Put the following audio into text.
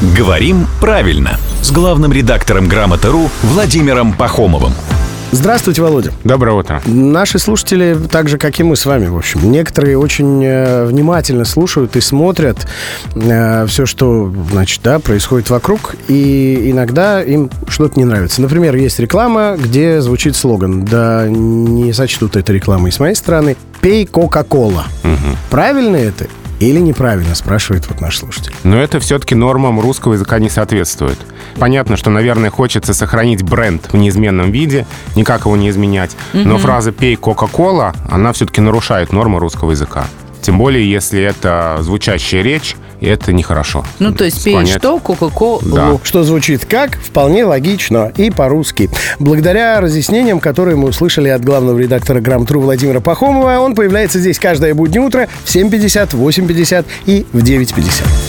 «Говорим правильно» с главным редактором «Грамоты.ру» Владимиром Пахомовым. Здравствуйте, Володя. Доброе утро. Наши слушатели, так же, как и мы с вами, в общем, некоторые очень э, внимательно слушают и смотрят э, все, что, значит, да, происходит вокруг, и иногда им что-то не нравится. Например, есть реклама, где звучит слоган, да не сочтут это рекламой с моей стороны, «Пей Кока-Кола». Угу. Правильно это или неправильно, спрашивает вот наш слушатель. Но это все-таки нормам русского языка не соответствует. Понятно, что, наверное, хочется сохранить бренд в неизменном виде, никак его не изменять. Но фраза «пей Кока-Кола», она все-таки нарушает нормы русского языка. Тем более, если это звучащая речь, и это нехорошо. Ну, то есть пей Склонять- что? Кока-колу. Да. Что звучит как, вполне логично и по-русски. Благодаря разъяснениям, которые мы услышали от главного редактора «Грамотру» Владимира Пахомова, он появляется здесь каждое буднее утро в 7.50, 8.50 и в 9.50.